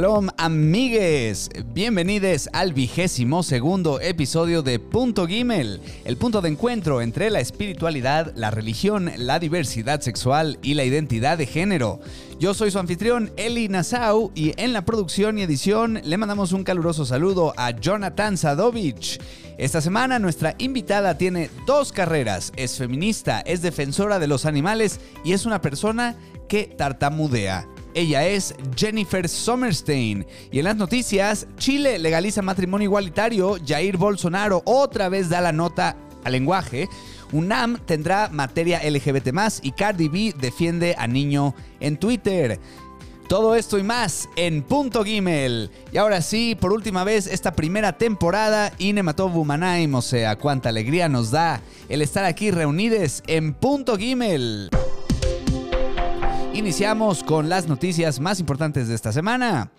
Shalom amigues, bienvenidos al vigésimo segundo episodio de Punto Gimel, el punto de encuentro entre la espiritualidad, la religión, la diversidad sexual y la identidad de género. Yo soy su anfitrión Eli Nassau y en la producción y edición le mandamos un caluroso saludo a Jonathan Sadovich. Esta semana nuestra invitada tiene dos carreras, es feminista, es defensora de los animales y es una persona que tartamudea. Ella es Jennifer Sommerstein. Y en las noticias, Chile legaliza matrimonio igualitario, Jair Bolsonaro otra vez da la nota al lenguaje. UNAM tendrá materia LGBT y Cardi B defiende a niño en Twitter. Todo esto y más en Punto Gimel. Y ahora sí, por última vez esta primera temporada, Inematov Bumanaim, o sea, cuánta alegría nos da el estar aquí reunidos en Punto Gimel. Iniciamos con las noticias más importantes de esta semana.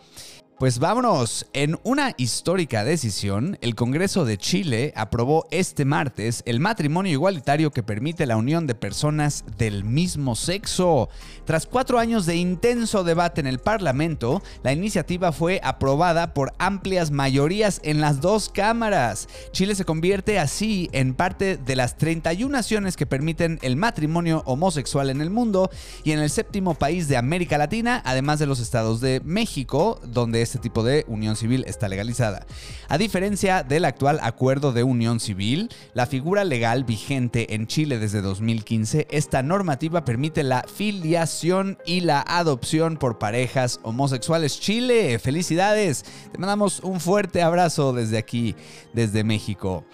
Pues vámonos. En una histórica decisión, el Congreso de Chile aprobó este martes el matrimonio igualitario que permite la unión de personas del mismo sexo. Tras cuatro años de intenso debate en el Parlamento, la iniciativa fue aprobada por amplias mayorías en las dos cámaras. Chile se convierte así en parte de las 31 naciones que permiten el matrimonio homosexual en el mundo y en el séptimo país de América Latina, además de los estados de México, donde es este tipo de unión civil está legalizada. A diferencia del actual acuerdo de unión civil, la figura legal vigente en Chile desde 2015, esta normativa permite la filiación y la adopción por parejas homosexuales. Chile, felicidades. Te mandamos un fuerte abrazo desde aquí, desde México.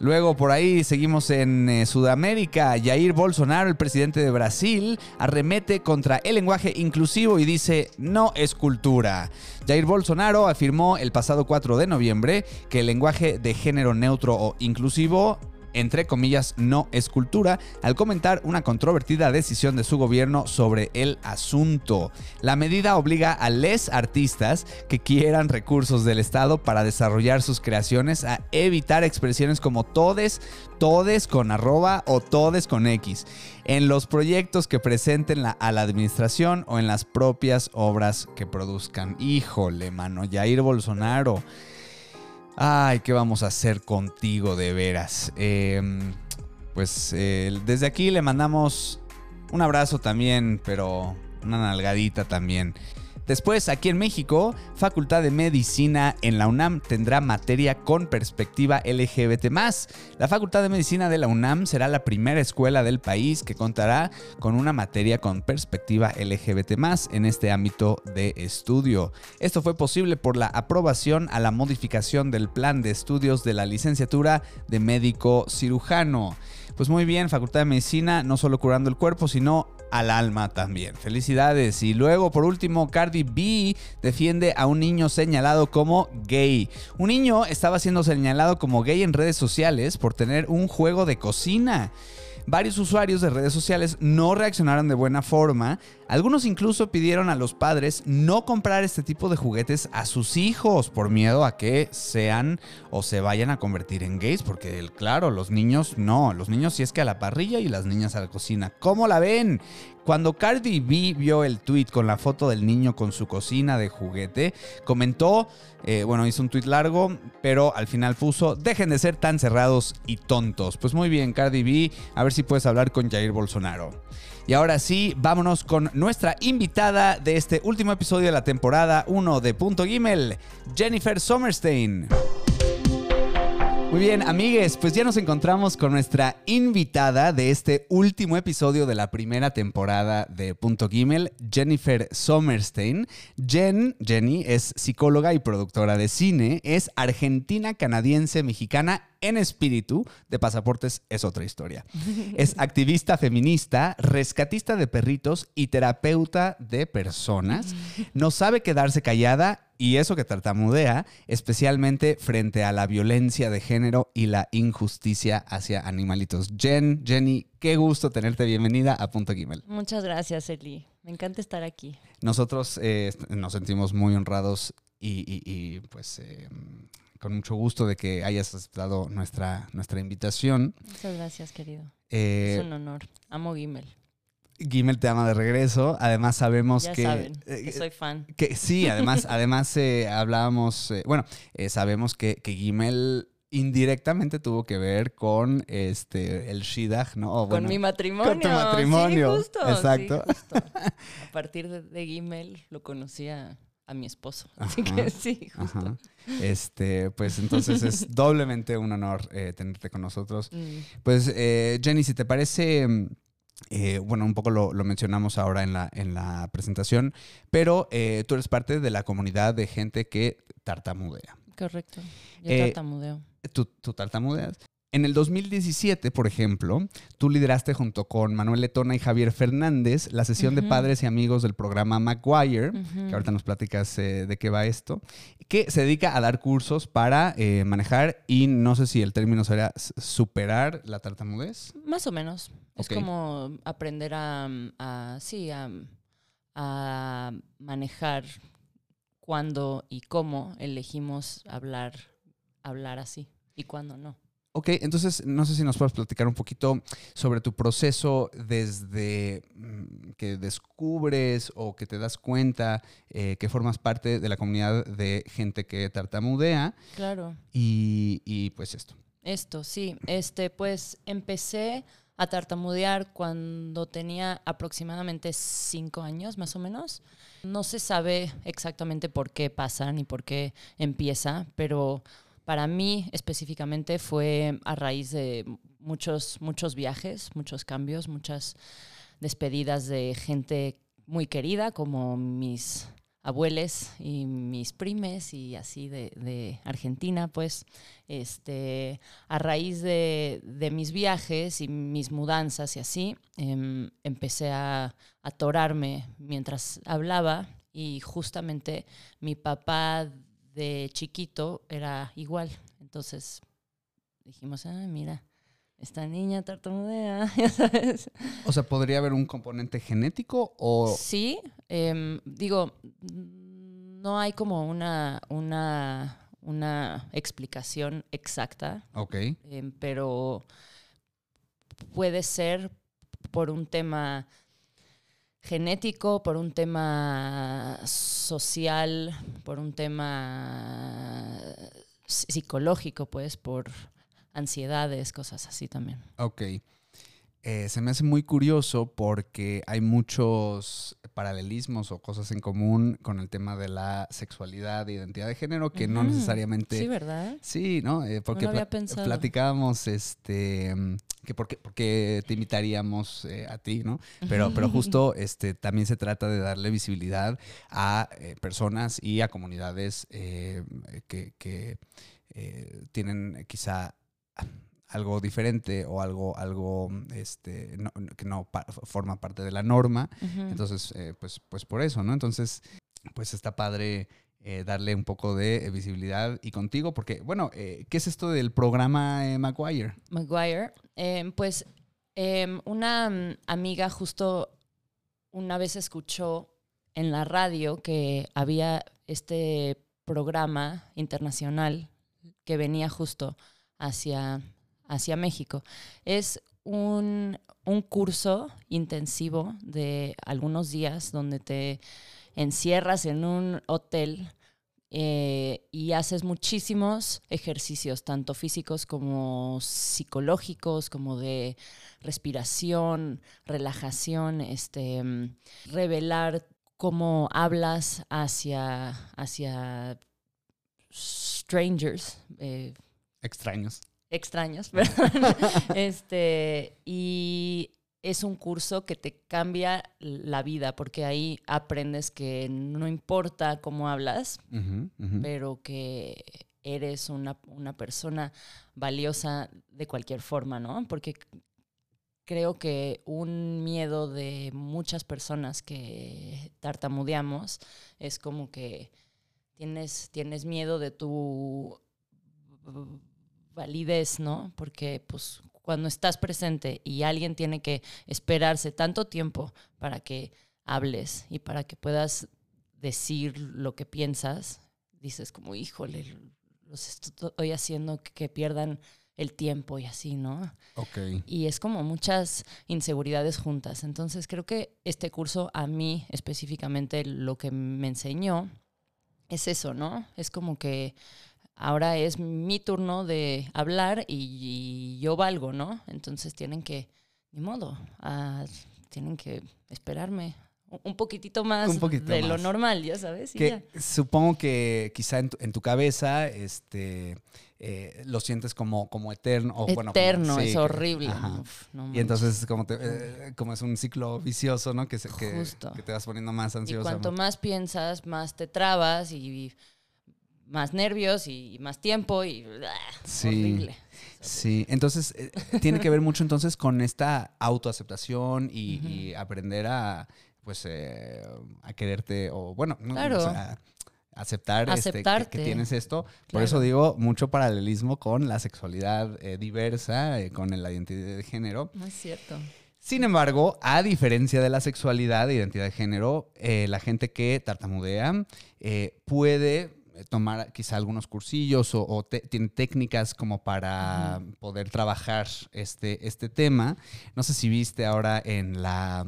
Luego por ahí seguimos en eh, Sudamérica. Jair Bolsonaro, el presidente de Brasil, arremete contra el lenguaje inclusivo y dice no es cultura. Jair Bolsonaro afirmó el pasado 4 de noviembre que el lenguaje de género neutro o inclusivo entre comillas, no es cultura, al comentar una controvertida decisión de su gobierno sobre el asunto. La medida obliga a les artistas que quieran recursos del Estado para desarrollar sus creaciones a evitar expresiones como todes, todes con arroba o todes con X en los proyectos que presenten a la administración o en las propias obras que produzcan. Híjole, mano, Jair Bolsonaro. Ay, ¿qué vamos a hacer contigo de veras? Em, pues eh, desde aquí le mandamos un abrazo también, pero una nalgadita también. Después, aquí en México, Facultad de Medicina en la UNAM tendrá materia con perspectiva LGBT. La Facultad de Medicina de la UNAM será la primera escuela del país que contará con una materia con perspectiva LGBT en este ámbito de estudio. Esto fue posible por la aprobación a la modificación del plan de estudios de la licenciatura de médico cirujano. Pues muy bien, Facultad de Medicina, no solo curando el cuerpo, sino al alma también. Felicidades. Y luego, por último, Cardi B defiende a un niño señalado como gay. Un niño estaba siendo señalado como gay en redes sociales por tener un juego de cocina. Varios usuarios de redes sociales no reaccionaron de buena forma. Algunos incluso pidieron a los padres no comprar este tipo de juguetes a sus hijos por miedo a que sean o se vayan a convertir en gays. Porque, claro, los niños no. Los niños sí es que a la parrilla y las niñas a la cocina. ¿Cómo la ven? Cuando Cardi B vio el tweet con la foto del niño con su cocina de juguete, comentó, eh, bueno, hizo un tweet largo, pero al final puso, dejen de ser tan cerrados y tontos. Pues muy bien, Cardi B, a ver si puedes hablar con Jair Bolsonaro. Y ahora sí, vámonos con nuestra invitada de este último episodio de la temporada 1 de Punto Gimel, Jennifer Sommerstein. Muy bien, amigues, pues ya nos encontramos con nuestra invitada de este último episodio de la primera temporada de Punto Gimel, Jennifer Sommerstein. Jen, Jenny, es psicóloga y productora de cine, es argentina, canadiense, mexicana en espíritu de pasaportes es otra historia. Es activista feminista, rescatista de perritos y terapeuta de personas. No sabe quedarse callada y eso que tartamudea, especialmente frente a la violencia de género y la injusticia hacia animalitos. Jen, Jenny, qué gusto tenerte. Bienvenida a Punto Gimel. Muchas gracias, Eli. Me encanta estar aquí. Nosotros eh, nos sentimos muy honrados y, pues eh, con mucho gusto de que hayas aceptado nuestra, nuestra invitación. Muchas gracias, querido. Eh, es un honor. Amo Gimel. Gimel te ama de regreso. Además sabemos Ya que... saben eh, que soy fan. que sí, además, además eh, hablábamos, eh, bueno, eh, sabemos que, que Gimel indirectamente tuvo que ver con este el Shidach, ¿no? O con bueno, mi matrimonio. con tu matrimonio, Sí, justo. sí, exacto. justo. A partir de, de lo conocía a mi esposo. Así Ajá, que sí, justo. Ajá. Este, pues entonces es doblemente un honor eh, tenerte con nosotros. Mm, Pues, eh, Jenny, si te parece, mm, eh, bueno, un poco lo, lo mencionamos ahora en la, en la presentación, pero eh, tú eres parte de la comunidad de gente que tartamudea. correcto. Yo Eh, tartamudeo. Tú, tú tartamudeas. En el 2017, por ejemplo, tú lideraste junto con Manuel Letona y Javier Fernández la sesión de padres y amigos del programa Maguire, que ahorita nos platicas eh, de qué va esto, que se dedica a dar cursos para eh, manejar y no sé si el término sería s- superar la tartamudez. Más o menos. Es como aprender a, a- sí, a, a manejar cuándo y cómo elegimos hablar, hablar así y cuándo no. Ok, entonces no sé si nos puedes platicar un poquito sobre tu proceso desde mm, que descubres o que te das cuenta eh, que formas parte de la comunidad de gente que tartamudea Claro. y, y, pues esto. Esto, sí. Este, pues empecé a tartamudear cuando tenía aproximadamente cinco años, más o menos. No se sabe exactamente por qué pasa ni por qué empieza, pero para mí específicamente fue a raíz de muchos, muchos viajes, muchos cambios, muchas despedidas de gente muy querida, como mis abuelos y mis primes y así de, Argentina, pues este, a raíz de, de mis viajes y mis mudanzas y así, em, empecé a atorarme mientras hablaba y justamente mi papá de chiquito era igual. Entonces dijimos, ah, mira, esta niña tartamudea, ya sabes. O sea, ¿podría haber un componente genético o...? Sí, em, digo, no hay como una, una, una explicación exacta, Ok, em, pero puede ser por un tema genético, por un tema social, por un tema psi- psicológico, pues, por ansiedades, cosas así también. ok. Eh, se me hace muy curioso porque hay muchos paralelismos o cosas en común con el tema de la sexualidad e identidad de género que no necesariamente... Sí, ¿verdad? Sí, ¿no? Eh, porque pensado. platicábamos, este, que por qué, por qué te invitaríamos eh, a ti, ¿no? Pero, pero justo, este, también se trata de darle visibilidad a eh, personas y a comunidades eh, que, que, tienen quizá algo diferente o algo, algo, este, no- que no pa- forma parte de la norma. Entonces, pues, pues por eso, ¿no? Entonces, pues está padre eh, darle un poco de eh, visibilidad y contigo, porque, bueno, eh, ¿qué es esto del programa Maguire? Maguire, em, pues em, una mm, amiga justo una vez escuchó en la radio que había este programa internacional que venía justo hacia, hacia México. Es un, un curso intensivo de algunos días donde te encierras en un hotel eh, y haces muchísimos ejercicios, tanto físicos como psicológicos, como de respiración, relajación, este, revelar cómo hablas hacia, hacia strangers, eh, Extraños. extraños, perdón. este, y es un curso que te cambia la vida, porque ahí aprendes que no importa cómo hablas, pero que eres una, una persona valiosa de cualquier forma, ¿no? Porque creo que un miedo de muchas personas que tartamudeamos es como que tienes, tienes miedo de tu validez, ¿no? Porque pues cuando estás presente y alguien tiene que esperarse tanto tiempo para que hables y para que puedas decir lo que piensas, dices como, híjole, los estoy haciendo que, que pierdan el tiempo y así, ¿no? Ok. Y es como muchas inseguridades juntas. Entonces creo que este curso a mí específicamente lo que me enseñó es eso, ¿no? Es como que ahora es mi turno de hablar y, yo valgo, ¿no? Entonces tienen que, ni modo, ah, tienen que esperarme un poquitito más de lo normal, ya sabes. que Supongo que quizá en tu, cabeza este, eh, lo sientes como, como eterno. O, eterno, es horrible. y entonces como, eh, como es un ciclo vicioso, ¿no? Que, que, que, te vas poniendo más ansioso. Y cuanto más piensas, más te trabas y más nervios y más tiempo y sí, horrible. Sí, entonces eh, tiene que ver mucho entonces con esta autoaceptación y, aprender a pues eh, a quererte o bueno, aceptar este, que, tienes esto. Por eso digo mucho paralelismo con la sexualidad eh, diversa, con la identidad de género. No es cierto. Sin embargo, a diferencia de la sexualidad e identidad de género, la gente que tartamudea puede eh, tomar quizá algunos cursillos o, tiene técnicas como para poder trabajar este, este tema. No sé si viste ahora en la,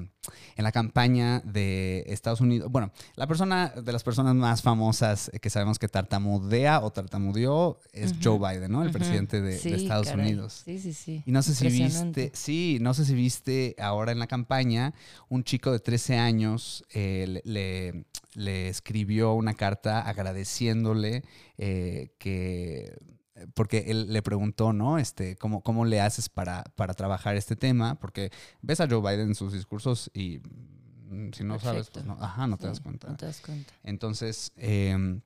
en la campaña de Estados Unidos, bueno, la persona de las personas más famosas que sabemos que tartamudea o tartamudeó es Joe Biden, ¿no? El presidente de, Estados Unidos. Sí, sí, sí. Y no sé si viste, sí, no sé si viste ahora en la campaña un chico de 13 años eh, le le escribió una carta agradeciéndole eh, que porque él le preguntó, ¿no? Este, ¿cómo, cómo le haces para, para trabajar este tema? Porque ves a Joe Biden en sus discursos y mm, si no sabes, pues no, ajá, no te das cuenta. No te das cuenta. Entonces, eh,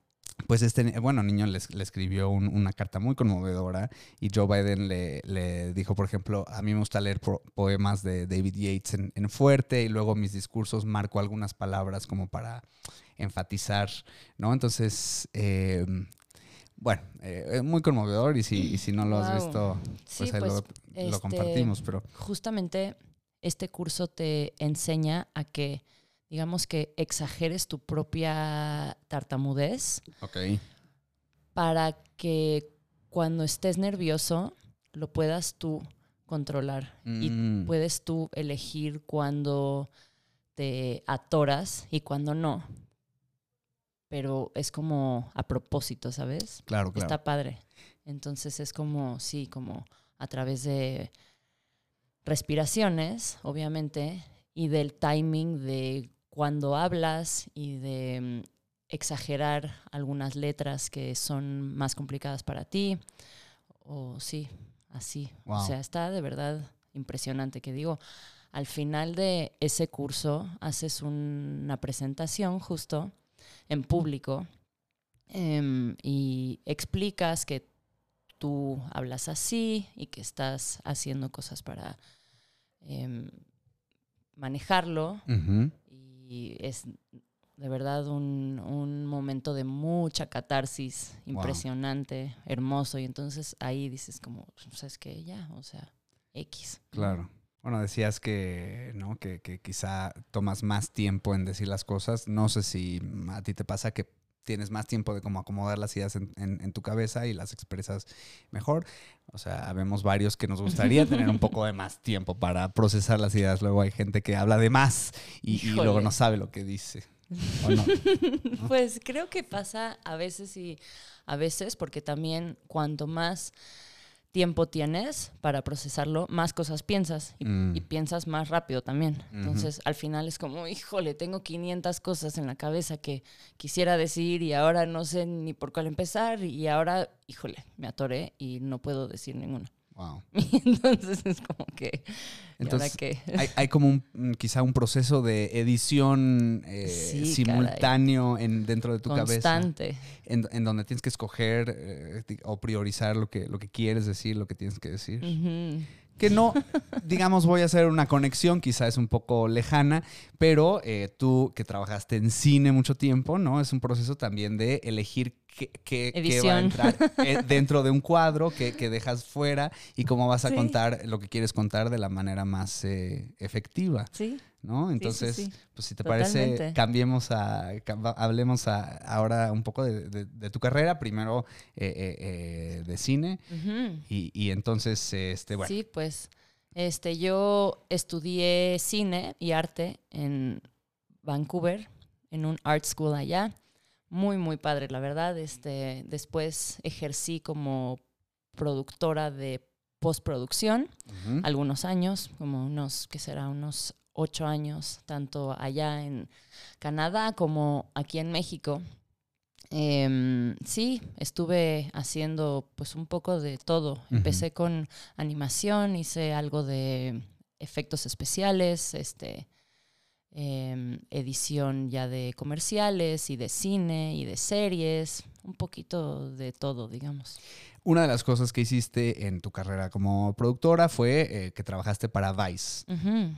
pues este, bueno, niño le, escribió una carta muy conmovedora y Joe Biden le, dijo, por ejemplo, a mí me gusta leer poemas de David Yates en, fuerte y luego mis discursos marco algunas palabras como para enfatizar, ¿no? Entonces, eh, bueno, eh, es muy conmovedor y si, si no lo has visto, pues ahí lo, pues, este, compartimos, pero... Justamente este curso te enseña a que digamos que exageres tu propia tartamudez. Ok. Para que cuando estés nervioso lo puedas tú controlar y mm. puedes tú elegir cuando te atoras y cuando no. Pero es como a propósito, ¿sabes? Claro, claro. Está padre. Entonces es como, sí, como a través de respiraciones, obviamente, y del timing de cuando hablas y de mm, exagerar algunas letras que son más complicadas para ti, o sí, así. O sea, está de verdad impresionante que digo, al final de ese curso haces una presentación justo en público em, y explicas que tú hablas así y que estás haciendo cosas para em, manejarlo y es de verdad un, momento de mucha catarsis impresionante, hermoso. Y entonces ahí dices como, ¿sabes qué? Ya, o sea, X. Claro. Bueno, decías que, ¿no? Que, que, quizá tomas más tiempo en decir las cosas. No sé si a ti te pasa que tienes más tiempo de cómo acomodar las ideas en, tu cabeza y las expresas mejor. O sea, vemos varios que nos gustaría tener un poco de más tiempo para procesar las ideas. Luego hay gente que habla de más y, luego no sabe lo que dice. Pues creo que pasa a veces y a veces porque también cuanto más tiempo tienes para procesarlo, más cosas piensas y, mm. piensas más rápido también. Entonces, al final es como, híjole, tengo 500 cosas en la cabeza que quisiera decir y ahora no sé ni por cuál empezar y ahora, híjole, me atoré y no puedo decir ninguna. Wow. entonces es como que. Entonces, hay, como un, mm, quizá un proceso de edición eh, simultáneo en, dentro de tu Constante. cabeza. En, en, donde tienes que escoger eh, o priorizar lo que, lo que quieres decir, lo que tienes que decir. Que no, digamos, voy a hacer una conexión, quizá es un poco lejana, pero eh, tú que trabajaste en cine mucho tiempo, ¿no? Es un proceso también de elegir qué, va a entrar eh, dentro de un cuadro, qué, dejas fuera y cómo vas a contar lo que quieres contar de la manera más eh, efectiva. Sí. ¿no? Entonces, sí. pues si te parece, cambiemos a, hablemos a- ahora un poco de, de- de tu carrera, primero eh, eh, de cine y, y entonces, este, bueno, Sí, pues este, yo estudié cine y arte en Vancouver, en un art school allá. Muy, muy padre, la verdad. Este, después ejercí como productora de postproducción algunos años, como unos, que será? Unos ocho años, tanto allá en Canadá como aquí en México. Em, sí, estuve haciendo pues un poco de todo. Empecé con animación, hice algo de efectos especiales, este, em, edición ya de comerciales y de cine y de series, un poquito de todo, digamos. Una de las cosas que hiciste en tu carrera como productora fue eh, que trabajaste para Vice,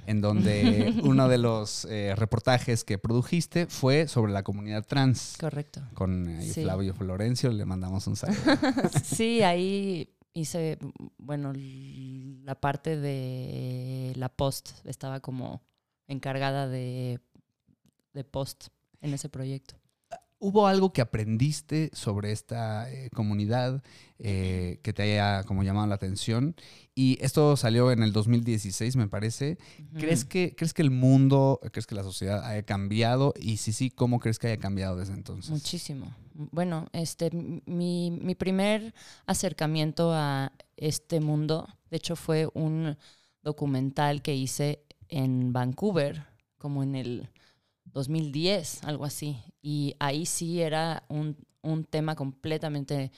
en donde uno de los eh, reportajes que produjiste fue sobre la comunidad trans. Correcto. Con eh, Sí. Flavio Florencio, le mandamos un saludo. Sí, ahí hice, bueno, la parte de la post, estaba como encargada de, de post en ese proyecto. ¿Hubo algo que aprendiste sobre esta eh, comunidad eh, que te haya como llamado la atención? Y esto salió en el 2016, me parece. ¿Crees que, ¿Crees que el mundo, crees que la sociedad haya cambiado? Y si sí, ¿cómo crees que haya cambiado desde entonces? Muchísimo. Bueno, este, mi, mi primer acercamiento a este mundo, de hecho, fue un documental que hice en Vancouver, como en el 2010, algo así. Y ahí sí era un, un tema completamente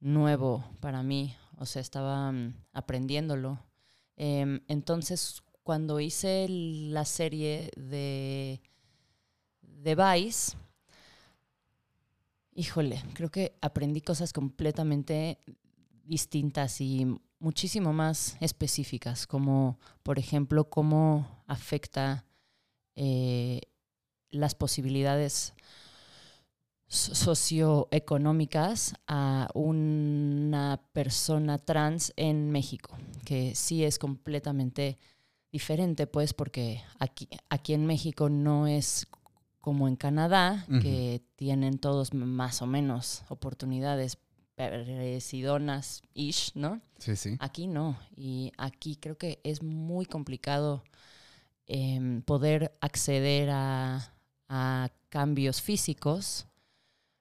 nuevo para mí. O sea, estaba mm, aprendiéndolo. Em, entonces, cuando hice la serie de, de Vice, híjole, creo que aprendí cosas completamente distintas y muchísimo más específicas, como por ejemplo cómo afecta eh, las posibilidades so- socioeconómicas a una persona trans en México, que sí es completamente diferente, pues, porque aquí, aquí en México no es como en Canadá, que tienen todos más o menos oportunidades parecidonas, ish, ¿no? Sí, sí. Aquí no. Y aquí creo que es muy complicado em, poder acceder a, a cambios físicos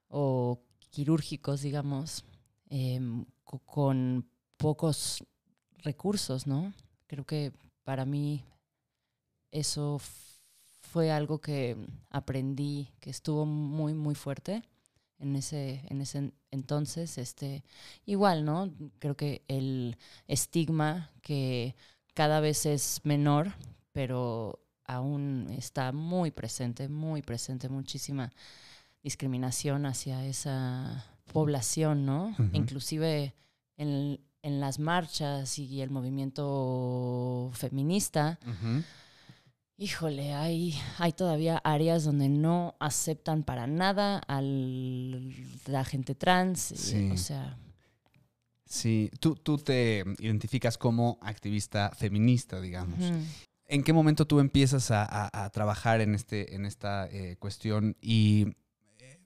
o quirúrgicos, digamos, em, co- con pocos recursos, ¿no? Creo que para mí eso fue algo que aprendí, que estuvo muy, muy fuerte en ese, en ese en- entonces. Este, igual, ¿no? Creo que el estigma que cada vez es menor, pero aún está muy presente, muy presente, muchísima discriminación hacia esa población, ¿no? Inclusive en, en las marchas y el movimiento feminista. Híjole, hay, hay todavía áreas donde no aceptan para nada a la gente trans. y, Sí. O sea, Sí, tú, tú te identificas como activista feminista, digamos. ¿En qué momento tú empiezas a, a- a trabajar en, este, en esta eh, cuestión y eh,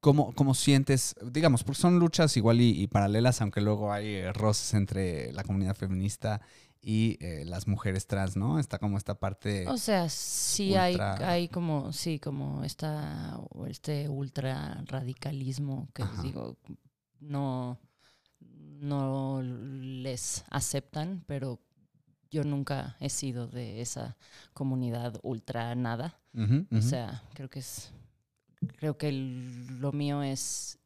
cómo, cómo sientes, digamos, porque son luchas igual y, y paralelas, aunque luego hay eh, roces entre la comunidad feminista y eh, las mujeres trans, ¿no? Está como esta parte... o sea, sí hay, ultra- hay como, sí, como esta, este ultra radicalismo que Ajá. digo, no, no les aceptan, pero yo nunca he sido de esa comunidad ultra nada. O sea, creo que es. Creo que lo mío es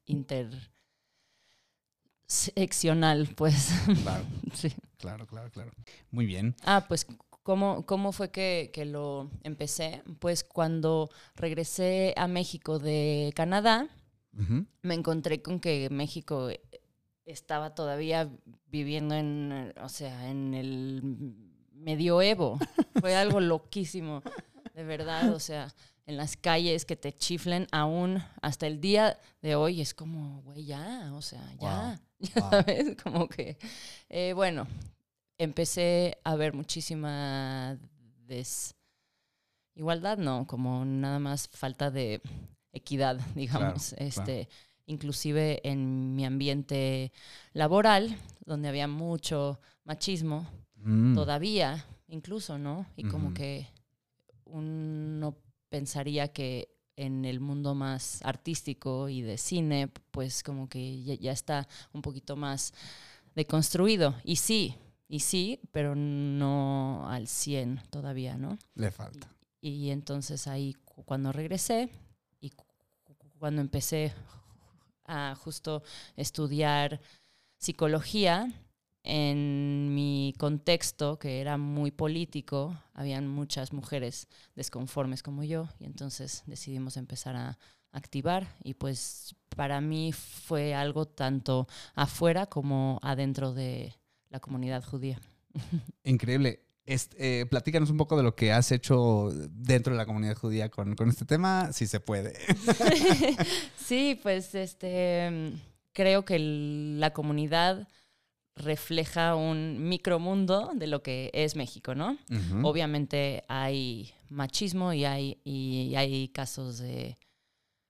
interseccional, pues. Claro, sí. claro, claro, claro. Muy bien. Ah, pues, ¿cómo, cómo fue que, que lo empecé? Pues cuando regresé a México de Canadá, me encontré con que México estaba todavía viviendo en, eh, o sea, en el medioevo. Fue algo loquísimo, de verdad, o sea, en las calles que te chiflen aún hasta el día de hoy es como, güey, ya, o sea, ya, ya Wow. sabes, como que, eh, bueno, empecé a ver muchísima des- igualdad, no, como nada más falta de equidad, digamos. Claro, este, inclusive en mi ambiente laboral, donde había mucho machismo, Mm, todavía, incluso, ¿no? Y como que uno pensaría que en el mundo más artístico y de cine, pues como que ya, ya está un poquito más deconstruido. Y sí, y sí, pero no al 100 todavía, ¿no? Le falta. Y entonces ahí cu- cuando regresé y cu- cu- cuando empecé a justo estudiar psicología, en mi contexto, que era muy político, habían muchas mujeres desconformes como yo y entonces decidimos empezar a activar y pues para mí fue algo tanto afuera como adentro de la comunidad judía. Increíble. Este, eh, platícanos un poco de lo que has hecho dentro de la comunidad judía con, con este tema, si se puede. Sí, pues este creo que la comunidad refleja un micromundo de lo que es México, ¿no? Obviamente hay machismo y hay, y hay casos de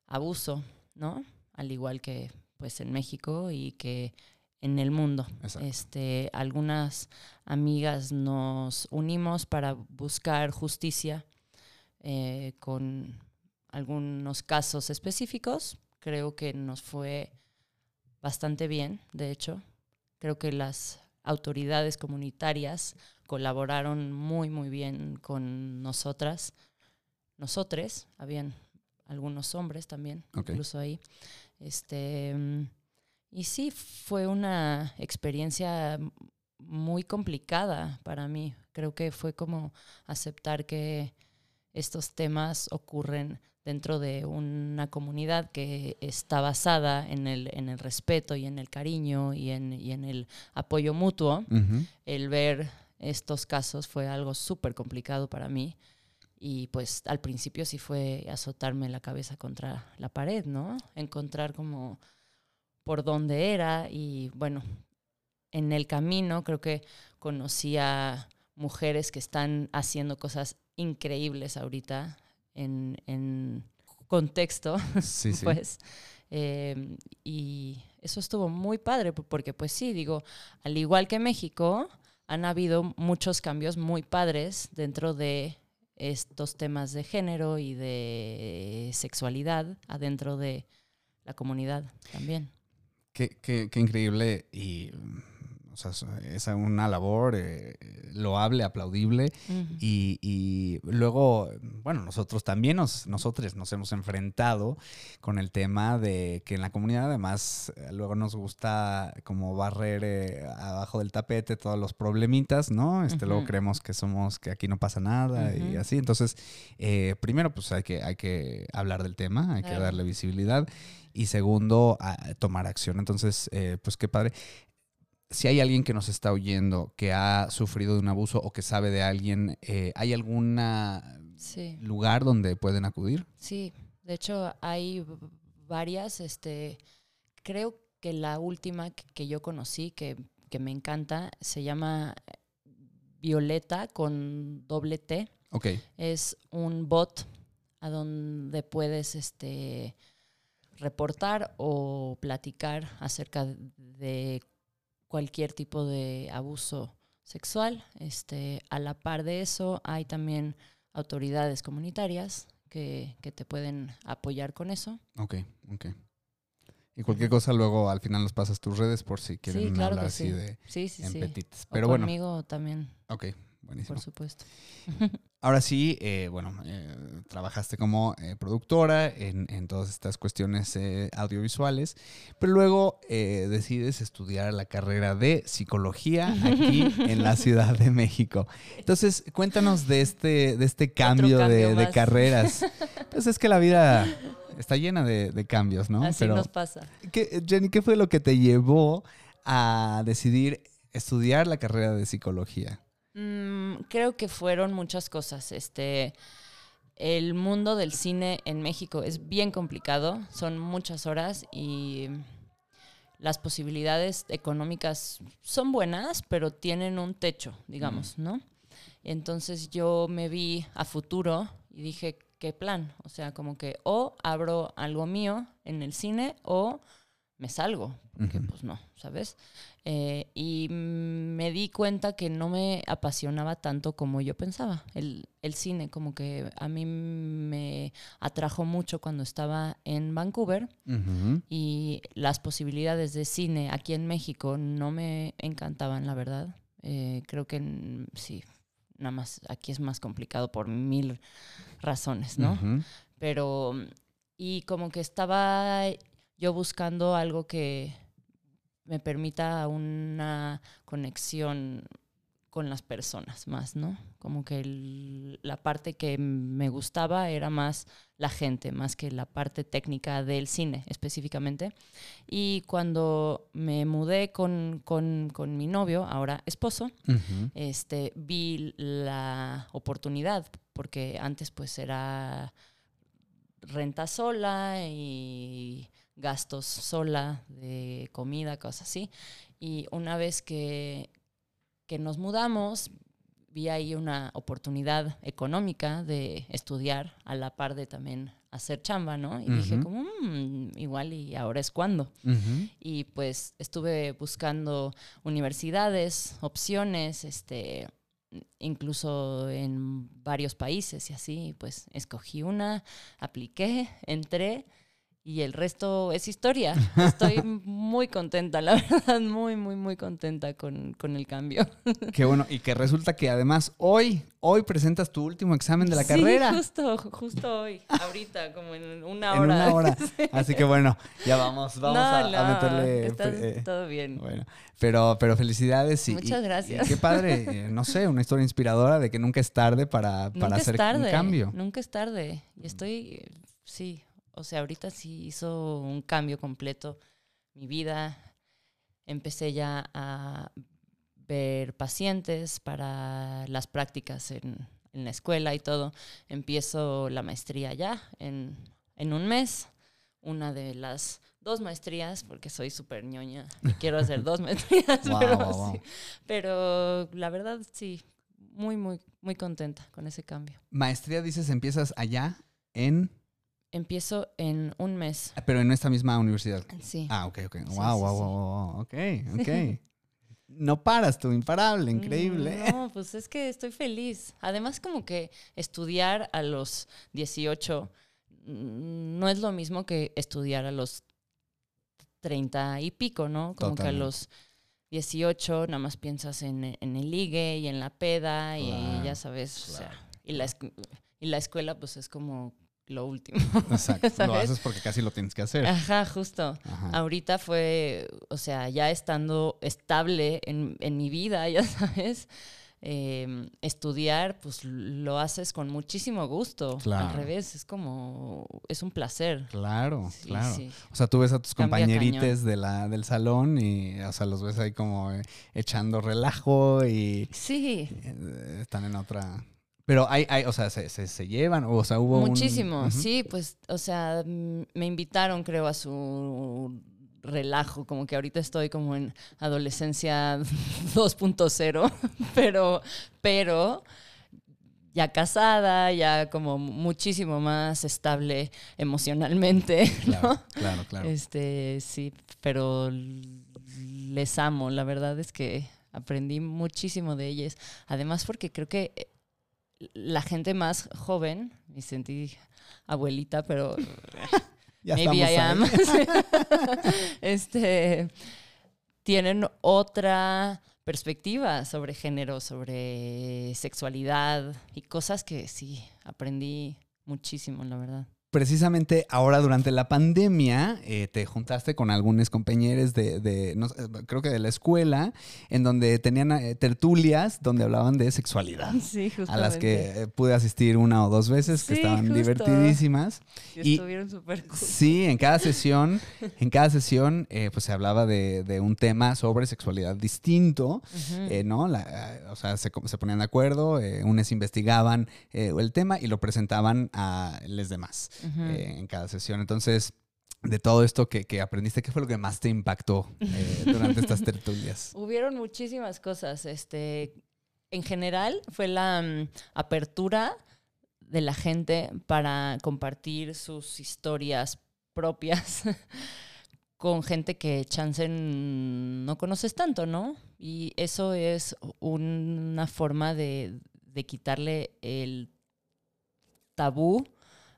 abuso, ¿no? Al igual que pues en México y que en el mundo. Exacto. Este, algunas amigas nos unimos para buscar justicia eh, con algunos casos específicos. Creo que nos fue bastante bien, de hecho. Creo que las autoridades comunitarias colaboraron muy, muy bien con nosotras. Nosotres, habían algunos hombres también, incluso ahí. Este, mm, y sí, fue una experiencia muy complicada para mí. Creo que fue como aceptar que estos temas ocurren dentro de una comunidad que está basada en el, en el respeto y en el cariño y en, y en el apoyo mutuo. El ver estos casos fue algo súper complicado para mí. Y pues al principio sí fue azotarme la cabeza contra la pared, ¿no? Encontrar como por dónde era y bueno, en el camino creo que conocí a mujeres que están haciendo cosas increíbles ahorita en, en contexto, Sí, sí. pues. eh, y eso estuvo muy padre, po- porque pues sí, digo, al igual que México, han habido muchos cambios muy padres dentro de estos temas de género y de sexualidad adentro de la comunidad también. Qué, qué- qué increíble y o sea, es una labor eh, loable, aplaudible. Y, y luego, bueno, nosotros también, nos, nosotros nos hemos enfrentado con el tema de que en la comunidad además eh, luego nos gusta como barrer eh, abajo del tapete todos los problemitas, ¿no? Este, Luego creemos que somos, que aquí no pasa nada y así. Entonces, eh, primero, pues hay que, hay que hablar del tema, hay que darle visibilidad. Y segundo, a- tomar acción. Entonces, eh, pues qué padre si hay alguien que nos está oyendo que ha sufrido de un abuso o que sabe de alguien, eh, ¿hay algún Sí. lugar donde pueden acudir? Sí, de hecho hay varias, este, creo que la última que, que yo conocí que, que me encanta se llama Violeta con doble T. Ok, Es un bot a donde puedes este, reportar o platicar acerca de cualquier tipo de abuso sexual. Este, a la par de eso, hay también autoridades comunitarias que, que te pueden apoyar con eso. ok, ok. Y cualquier cosa luego al final nos pasas tus redes por si quieren sí, claro hablar así sí. de Sí, sí, en sí. petites. O Pero bueno, conmigo también, ok, buenísimo. por supuesto. Ahora sí, eh, bueno, eh, trabajaste como eh, productora en, en todas estas cuestiones eh, audiovisuales, pero luego eh, decides estudiar la carrera de psicología aquí en la Ciudad de México. Entonces, cuéntanos de este, de este cambio, cambio de, carreras. Pues es que la vida está llena de, de cambios, ¿no? Así pero, nos pasa. ¿qué- Jenny, ¿qué fue lo que te llevó a decidir estudiar la carrera de psicología? Mm, creo que fueron muchas cosas. Este, el mundo del cine en México es bien complicado, son muchas horas y las posibilidades económicas son buenas, pero tienen un techo, digamos, ¿no? Entonces yo me vi a futuro Y dije, ¿qué plan? O sea, como que o abro algo mío en el cine o me salgo, porque pues no, ¿sabes? Eh, y me di cuenta que no me apasionaba tanto como yo pensaba. El, el cine, como que a mí me atrajo mucho cuando estaba en Vancouver y las posibilidades de cine aquí en México no me encantaban, la verdad. Eh, creo que sí, nada más aquí es más complicado por mil razones, ¿no? Pero, y como que estaba yo buscando algo que me permita una conexión con las personas más, ¿no? Como que el- la parte que me gustaba era más la gente, más que la parte técnica del cine específicamente. Y cuando me mudé con, con- con mi novio, ahora esposo, este, vi la oportunidad, porque antes pues era renta sola y gastos sola de comida, cosas así. Y una vez que, que nos mudamos, vi ahí una oportunidad económica de estudiar a la par de también hacer chamba, ¿no? Y dije como, "Mm, igual y ahora es cuando y pues estuve buscando universidades, opciones, este, incluso en varios países y así, pues escogí una, apliqué, entré y el resto es historia. Estoy muy contenta, la verdad, muy, muy, muy contenta con, con el cambio. Qué bueno. Y que resulta que además hoy, hoy presentas tu último examen de la Sí, carrera. justo, justo hoy, ahorita, como en una En hora. una hora. Así que bueno, ya vamos, vamos no, a, meterle. está eh, todo bien. Bueno, pero, pero felicidades y, Muchas gracias. y qué padre, eh, no sé, una historia inspiradora de que nunca es tarde para, para nunca hacer es tarde, un cambio. Nunca es tarde. Y estoy, sí, o sea, ahorita sí hizo un cambio completo mi vida. Empecé ya a ver pacientes para las prácticas en, en la escuela y todo. Empiezo la maestría ya en, en un mes. Una de las dos maestrías, porque soy súper ñoña y quiero hacer dos maestrías, Wow, pero, wow, wow. sí. pero la verdad sí, muy, muy, muy contenta con ese cambio. Maestría, dices, empiezas allá en, Empiezo en un mes. pero en esta misma universidad. Sí. Ah, ok, ok. Wow, sí, wow, sí. wow, wow, ok, ok. No paras tú, imparable, increíble. No, pues es que estoy feliz. Además, como que estudiar a los 18 mm, no es lo mismo que estudiar a los 30 y pico, ¿no? Como que a los 18 nada más piensas en, en el ligue y en la peda y ya sabes, o sea, y la, y la escuela pues es como lo último. Exacto. Lo haces porque casi lo tienes que hacer. Ajá, justo. Ajá. Ahorita fue, o sea, ya estando estable en, en mi vida, ya sabes, eh, estudiar, pues lo haces con muchísimo gusto. Claro. Al revés, es como, es un placer. Claro, Sí, claro. sí. O sea, tú ves a tus Cambia compañerites de la, del salón y, o sea, los ves ahí como eh, echando relajo y Sí, eh, están en otra... Pero hay, hay o sea, se, se, se llevan, o sea, hubo un- muchísimo. Sí, pues, o sea, mm, me invitaron, creo, a su relajo, como que ahorita estoy como en adolescencia 2.0, pero, pero ya casada, ya como muchísimo más estable emocionalmente, ¿no? Claro, claro, claro. Este, sí, pero les amo, la verdad es que aprendí muchísimo de ellas. Además porque creo que eh, la gente más joven, me sentí abuelita, pero Ya maybe I am, este, tienen otra perspectiva sobre género, sobre sexualidad y cosas que sí, aprendí muchísimo, la verdad. Precisamente ahora durante la pandemia eh, te juntaste con algunos compañeros de, de no creo que de la escuela, en donde tenían eh, tertulias donde hablaban de sexualidad. Sí, justamente. A las que eh, pude asistir una o dos veces, que Sí, estaban justo. divertidísimas. Y y- estuvieron súper cool. Sí, en cada sesión, en cada sesión, eh, pues se hablaba de, de un tema sobre sexualidad distinto, eh, ¿no? La, o sea, se, se ponían de acuerdo, eh, unos investigaban eh, el tema y lo presentaban a los demás Eh, en cada sesión. Entonces, de todo esto que, que aprendiste, ¿qué fue lo que más te impactó eh, durante estas tertulias? Hubieron muchísimas cosas. Este, en general, fue la mm, apertura de la gente para compartir sus historias propias con gente que chance no conoces tanto, ¿no? Y eso es una forma de, de quitarle el tabú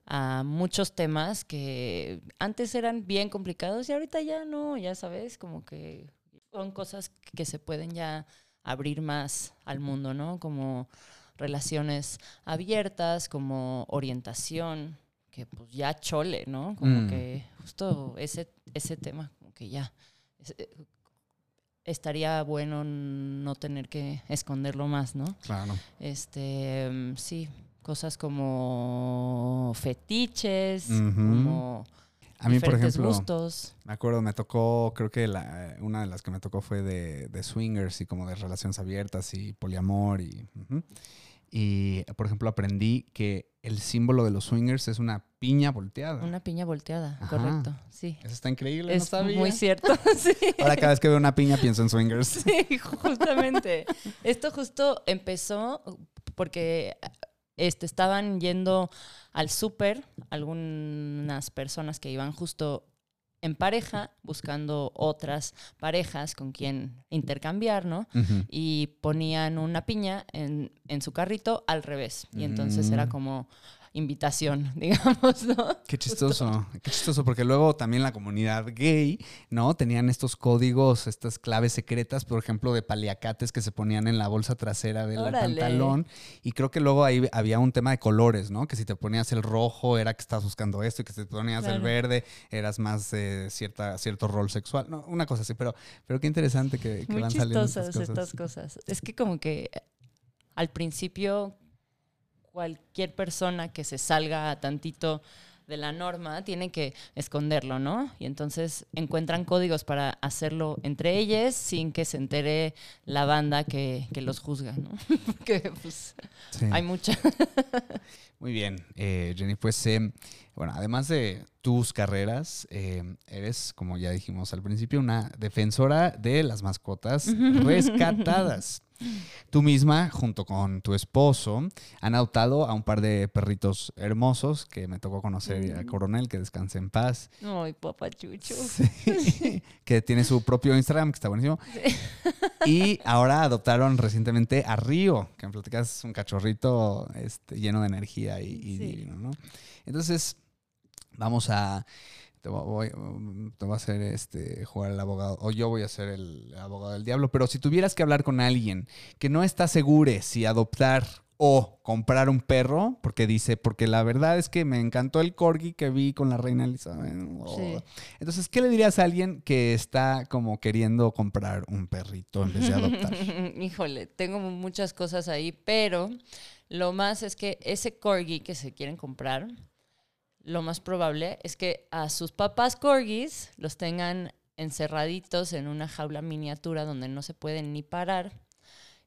a muchos temas que antes eran bien complicados y ahorita ya no, ya sabes, como que son cosas que se pueden ya abrir más al mundo, ¿no? Como relaciones abiertas, como orientación, que pues ya chole, ¿no? Como Mm. que justo ese, ese tema, como que ya es- eh, estaría bueno no tener que esconderlo más, ¿no? Claro. Este, sí, cosas como fetiches, Ujú. como A mí, por ejemplo, gustos. me acuerdo, me tocó, creo que la, una de las que me tocó fue de, de swingers y como de relaciones abiertas y poliamor y... ujú. Y, por ejemplo, aprendí que el símbolo de los swingers es una piña volteada. Una piña volteada, Ajá. correcto, sí. Eso está increíble, no Es sabía. muy cierto, sí. Ahora cada vez que veo una piña pienso en swingers. Sí, justamente. Esto justo empezó porque este, estaban yendo al súper algunas personas que iban justo en pareja, buscando otras parejas con quien intercambiar, ¿no? Y ponían una piña en, en su carrito al revés. Y entonces era Mm. como invitación, digamos, ¿no? Qué chistoso, qué chistoso, porque luego también la comunidad gay, ¿no? Tenían estos códigos, estas claves secretas, por ejemplo, de paliacates que se ponían en la bolsa trasera del pantalón. Y creo que luego ahí había un tema de colores, ¿no? Que si te ponías el rojo era que estabas buscando esto, y que si te ponías el verde eras más eh, cierta, cierto rol sexual. No, una cosa así, pero, pero qué interesante que, que Muy van saliendo estas cosas. estas cosas. Es que como que eh, al principio cualquier persona que se salga tantito de la norma tiene que esconderlo, ¿no? Y entonces encuentran códigos para hacerlo entre ellas sin que se entere la banda que, que los juzga, ¿no? Porque pues Sí. hay mucha. Muy bien, eh, Jenny, pues eh, bueno, además de tus carreras, eh, eres, como ya dijimos al principio, una defensora de las mascotas rescatadas. Tú misma, junto con tu esposo, han adoptado a un par de perritos hermosos que me tocó conocer a Coronel, que descanse en paz, Ay, papachucho. Sí, que tiene su propio Instagram, que está buenísimo. Y ahora adoptaron recientemente a Río, que me platicas es un cachorrito este, lleno de energía y, y Sí. divino, ¿no? Entonces, vamos a. Te voy, te voy a hacer este, jugar el abogado, o yo voy a ser el abogado del diablo, pero si tuvieras que hablar con alguien que no está seguro si adoptar o comprar un perro, porque dice, porque la verdad es que me encantó el corgi que vi con la reina Elizabeth. Sí. entonces, ¿qué le dirías a alguien que está como queriendo comprar un perrito en vez de adoptar? Híjole, tengo muchas cosas ahí, pero lo más es que ese corgi que se quieren comprar, lo más probable es que a sus papás corgis los tengan encerraditos en una jaula miniatura donde no se pueden ni parar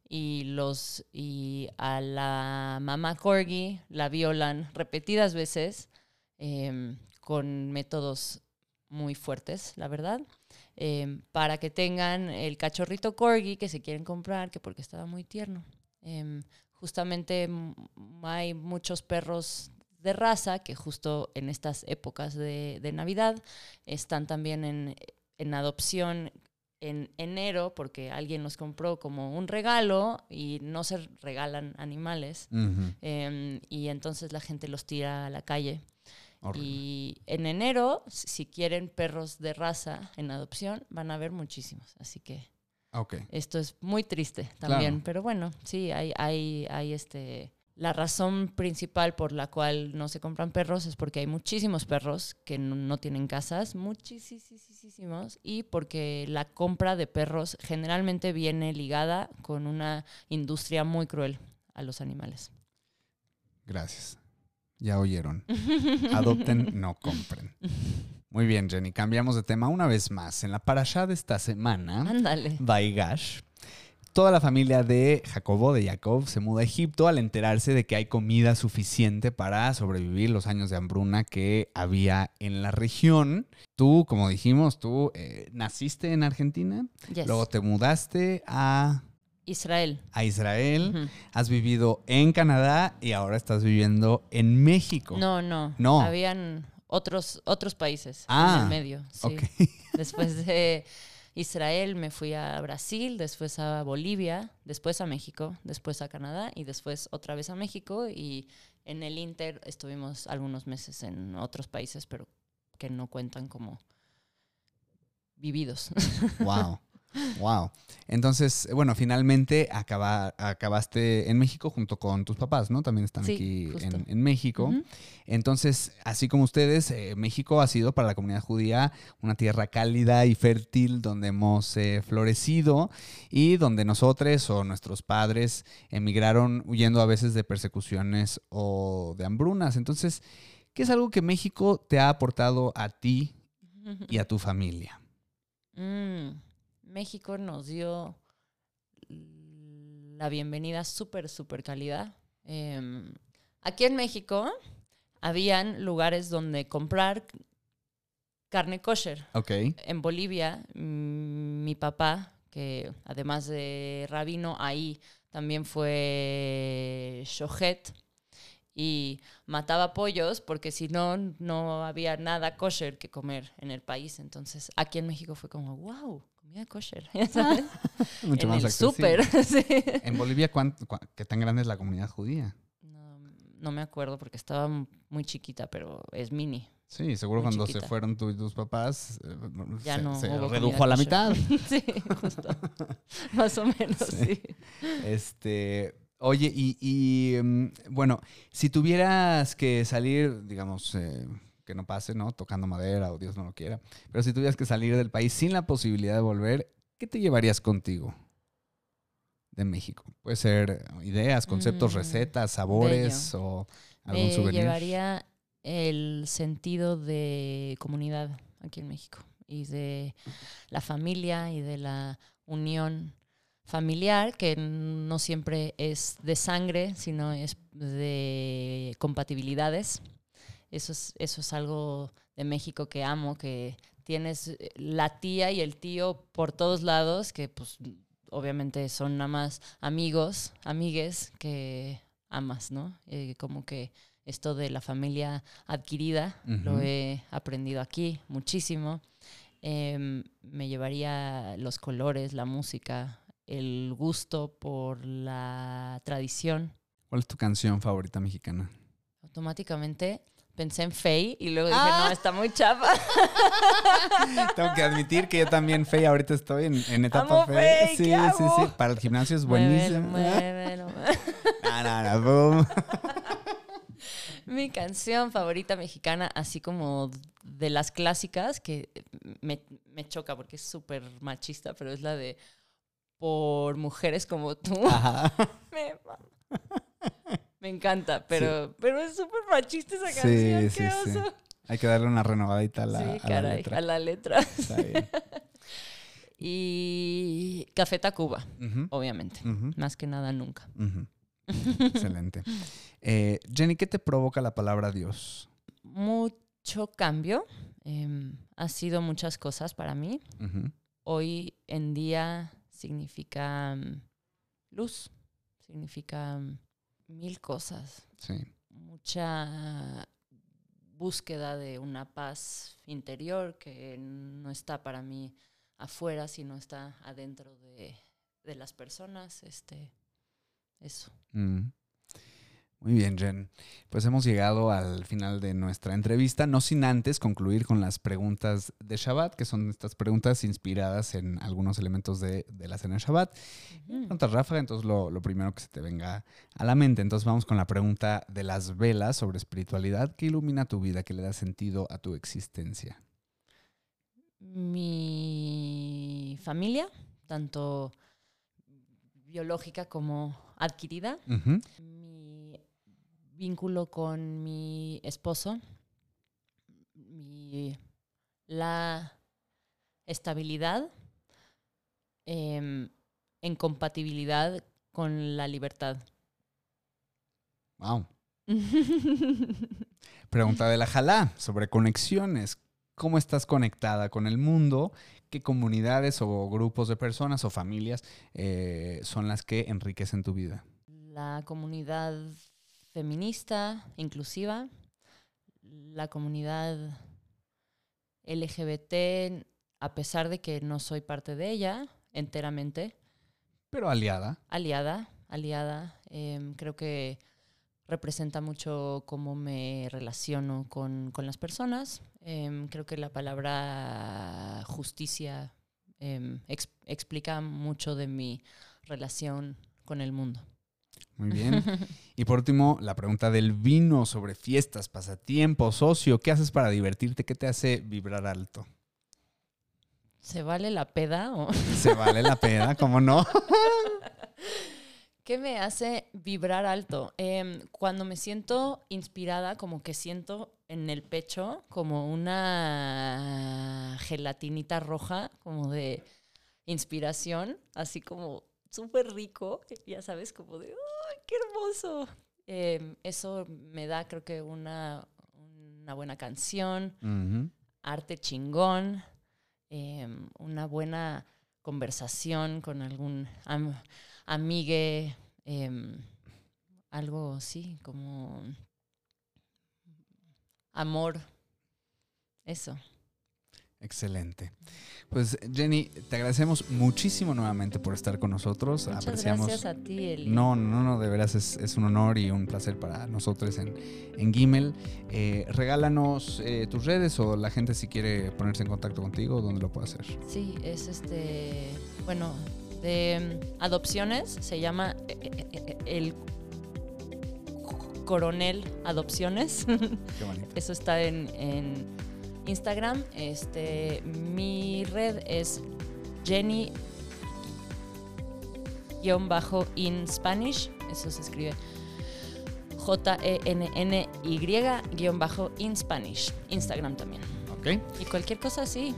y los y a la mamá corgi la violan repetidas veces em, con métodos muy fuertes, la verdad em, para que tengan el cachorrito corgi que se quieren comprar, que porque estaba muy tierno. Em, justamente hay muchos perros de raza que justo en estas épocas de, de Navidad están también en, en adopción en enero porque alguien los compró como un regalo y no se regalan animales. Em, y entonces la gente los tira a la calle. Horrible. Y en enero, si quieren perros de raza en adopción, van a haber muchísimos. Así que esto es muy triste también. Claro. Pero bueno, sí, hay, hay, hay este. La razón principal por la cual no se compran perros es porque hay muchísimos perros que no, no tienen casas, muchísimos, y porque la compra de perros generalmente viene ligada con una industria muy cruel a los animales. Gracias. Ya oyeron. Adopten, no compren. Muy bien, Jenny. Cambiamos de tema una vez más. En la parasha de esta semana, Ándale. Vaigash, toda la familia de Jacobo, de Jacob, se muda a Egipto al enterarse de que hay comida suficiente para sobrevivir los años de hambruna que había en la región. Tú, como dijimos, tú eh, naciste en Argentina, Yes. luego te mudaste a Israel. a Israel, has vivido en Canadá y ahora estás viviendo en México. No, no. No. Habían otros, otros países Ah, en el medio. Sí. ok. Después de Israel me fui a Brasil, después a Bolivia, después a México, después a Canadá y después otra vez a México. Y en el Inter estuvimos algunos meses en otros países, pero que no cuentan como vividos. Wow. Wow. Entonces, bueno, finalmente acaba- acabaste en México junto con tus papás, ¿no? También están Sí, aquí en, en México. Entonces, así como ustedes, eh, México ha sido para la comunidad judía una tierra cálida y fértil donde hemos eh, florecido y donde nosotros o nuestros padres emigraron huyendo a veces de persecuciones o de hambrunas. Entonces, ¿qué es algo que México te ha aportado a ti y a tu familia? Mm, México nos dio la bienvenida súper, súper calidad. Em, aquí en México habían lugares donde comprar carne kosher. En Bolivia, mm, mi papá, que además de rabino, ahí también fue shohet y mataba pollos porque si no, no había nada kosher que comer en el país. Entonces, aquí en México fue como, wow, comida kosher, ¿sabes? Mucho en más el súper, sí. En Bolivia, ¿cuán- cuán- ¿qué tan grande es la comunidad judía? No, no me acuerdo porque estaba muy chiquita, pero es mini. Sí, seguro Muy cuando chiquita. se fueron tú y tus papás, eh, Ya se, no se redujo a la kosher. mitad. sí, justo. Más o menos, Sí. sí. Este, oye, y, y, mm, bueno, si tuvieras que salir, digamos, eh, que no pase, ¿no? Tocando madera o Dios no lo quiera, pero si tuvieras que salir del país sin la posibilidad de volver, ¿qué te llevarías contigo de México? Puede ser ideas, conceptos, Mm, recetas, sabores o algún Me souvenir. llevaría el sentido de comunidad aquí en México y de la familia y de la unión familiar, que no siempre es de sangre, sino es de compatibilidades. Eso es, eso es algo de México que amo, que tienes eh, la tía y el tío por todos lados, que pues obviamente son nada más amigos, amigues que amas, ¿no? Eh, como que esto de la familia adquirida lo he aprendido aquí muchísimo. Em, me llevaría los colores, la música, el gusto por la tradición. ¿Cuál es tu canción favorita mexicana? Automáticamente pensé en Faye y luego dije, Ah. no, está muy chapa. Tengo que admitir que yo también, Fey, ahorita estoy en, en etapa. Fey, Sí, ¿qué sí, sí. Para el gimnasio es buenísimo. muévelo, muévelo. No, no, no, boom. Mi canción favorita mexicana, así como de las clásicas, que me, me choca porque es súper machista, pero es la de Por mujeres como tú. Ajá. Me. Me encanta, pero, pero es súper machista esa canción. sí, ¡Qué sí. oso! Hay que darle una renovadita a la, sí, a la caray, letra. a la letra. Está bien. Y Café Tacuba, Ujú, obviamente. Más que nada nunca. Excelente. Eh, Jenny, ¿qué te provoca la palabra Dios? Mucho cambio. em, ha sido muchas cosas para mí. Hoy en día significa mm, luz, significa mm, mil cosas, Sí. mucha búsqueda de una paz interior que no está para mí afuera, sino está adentro de, de las personas. Este, eso. Mm. Muy bien, Jen. Pues hemos llegado al final de nuestra entrevista, no sin antes concluir con las preguntas de Shabbat, que son estas preguntas inspiradas en algunos elementos de, de la cena de Shabbat. Preguntas ráfaga, entonces lo, lo primero que se te venga a la mente. Entonces vamos con la pregunta de las velas sobre espiritualidad. ¿Qué ilumina tu vida? ¿Qué le da sentido a tu existencia? Mi familia, tanto biológica como adquirida, mi vínculo con mi esposo, mi- la estabilidad em, en compatibilidad con la libertad. Wow. Pregunta de la Jalá sobre conexiones. cómo estás conectada con el mundo, qué comunidades o grupos de personas o familias eh, son las que enriquecen tu vida. La comunidad feminista, inclusiva, la comunidad LGBT, a pesar de que no soy parte de ella enteramente. Pero aliada. Aliada, aliada. Em, creo que representa mucho cómo me relaciono con, las personas. Em, creo que la palabra justicia em, explica mucho de mi relación con el mundo. Muy bien. Y por último, la pregunta del vino sobre fiestas, pasatiempos, socio. ¿Qué haces para divertirte? ¿Qué te hace vibrar alto? ¿Se vale la peda? O? Se vale la peda, ¿cómo no? ¿Qué me hace vibrar alto? Em, cuando me siento inspirada, como que siento en el pecho como una gelatinita roja, como de inspiración, así como súper rico, ya sabes, como de, ¡ay, qué hermoso! Em, eso me da, creo que, una, una buena canción, arte chingón, em, una buena conversación con algún amigue, em, algo así, como amor, eso. Excelente. Pues Jenny, te agradecemos muchísimo nuevamente por estar con nosotros. Muchas Apreciamos. Gracias a ti, Eli. No, no, no, de veras es, un honor y un placer para nosotros en, en Gimel. Eh, regálanos eh, tus redes o la gente si quiere ponerse en contacto contigo, ¿dónde lo puede hacer? Sí, es este, bueno, de mm, adopciones, se llama eh, el Coronel Adopciones. Qué bonito. Eso está en Instagram. Este, mi red es Jenny bajo in Spanish, eso se escribe J-E-N-N-Y bajo in Spanish, Instagram también. Ok. Y cualquier cosa así,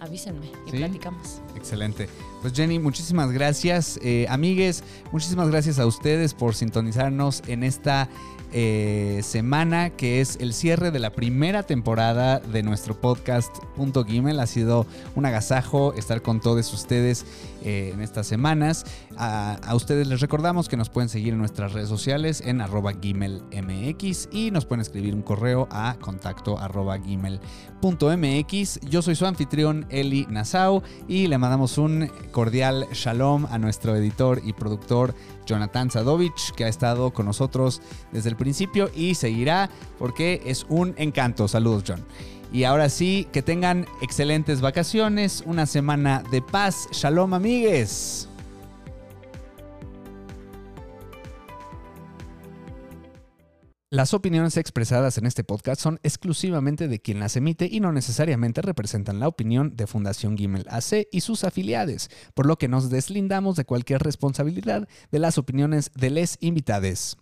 avísenme y platicamos. Excelente. Pues Jenny, muchísimas gracias. Eh, amigues, muchísimas gracias a ustedes por sintonizarnos en esta eh, semana, que es el cierre de la primera temporada de nuestro podcast Punto. Ha sido un agasajo estar con todos ustedes eh, en estas semanas. A, ustedes les recordamos que nos pueden seguir en nuestras redes sociales en arroba gimelmx y nos pueden escribir un correo a contacto arroba. Yo soy su anfitrión Eli Nassau y le mandamos un cordial shalom a nuestro editor y productor Jonathan Sadovich, que ha estado con nosotros desde el principio y seguirá porque es un encanto. Saludos, John. Y ahora sí, que tengan excelentes vacaciones, una semana de paz. Shalom, amigues. Las opiniones expresadas en este podcast son exclusivamente de quien las emite y no necesariamente representan la opinión de Fundación Gimel AC y sus afiliados, por lo que nos deslindamos de cualquier responsabilidad de las opiniones de les invitades.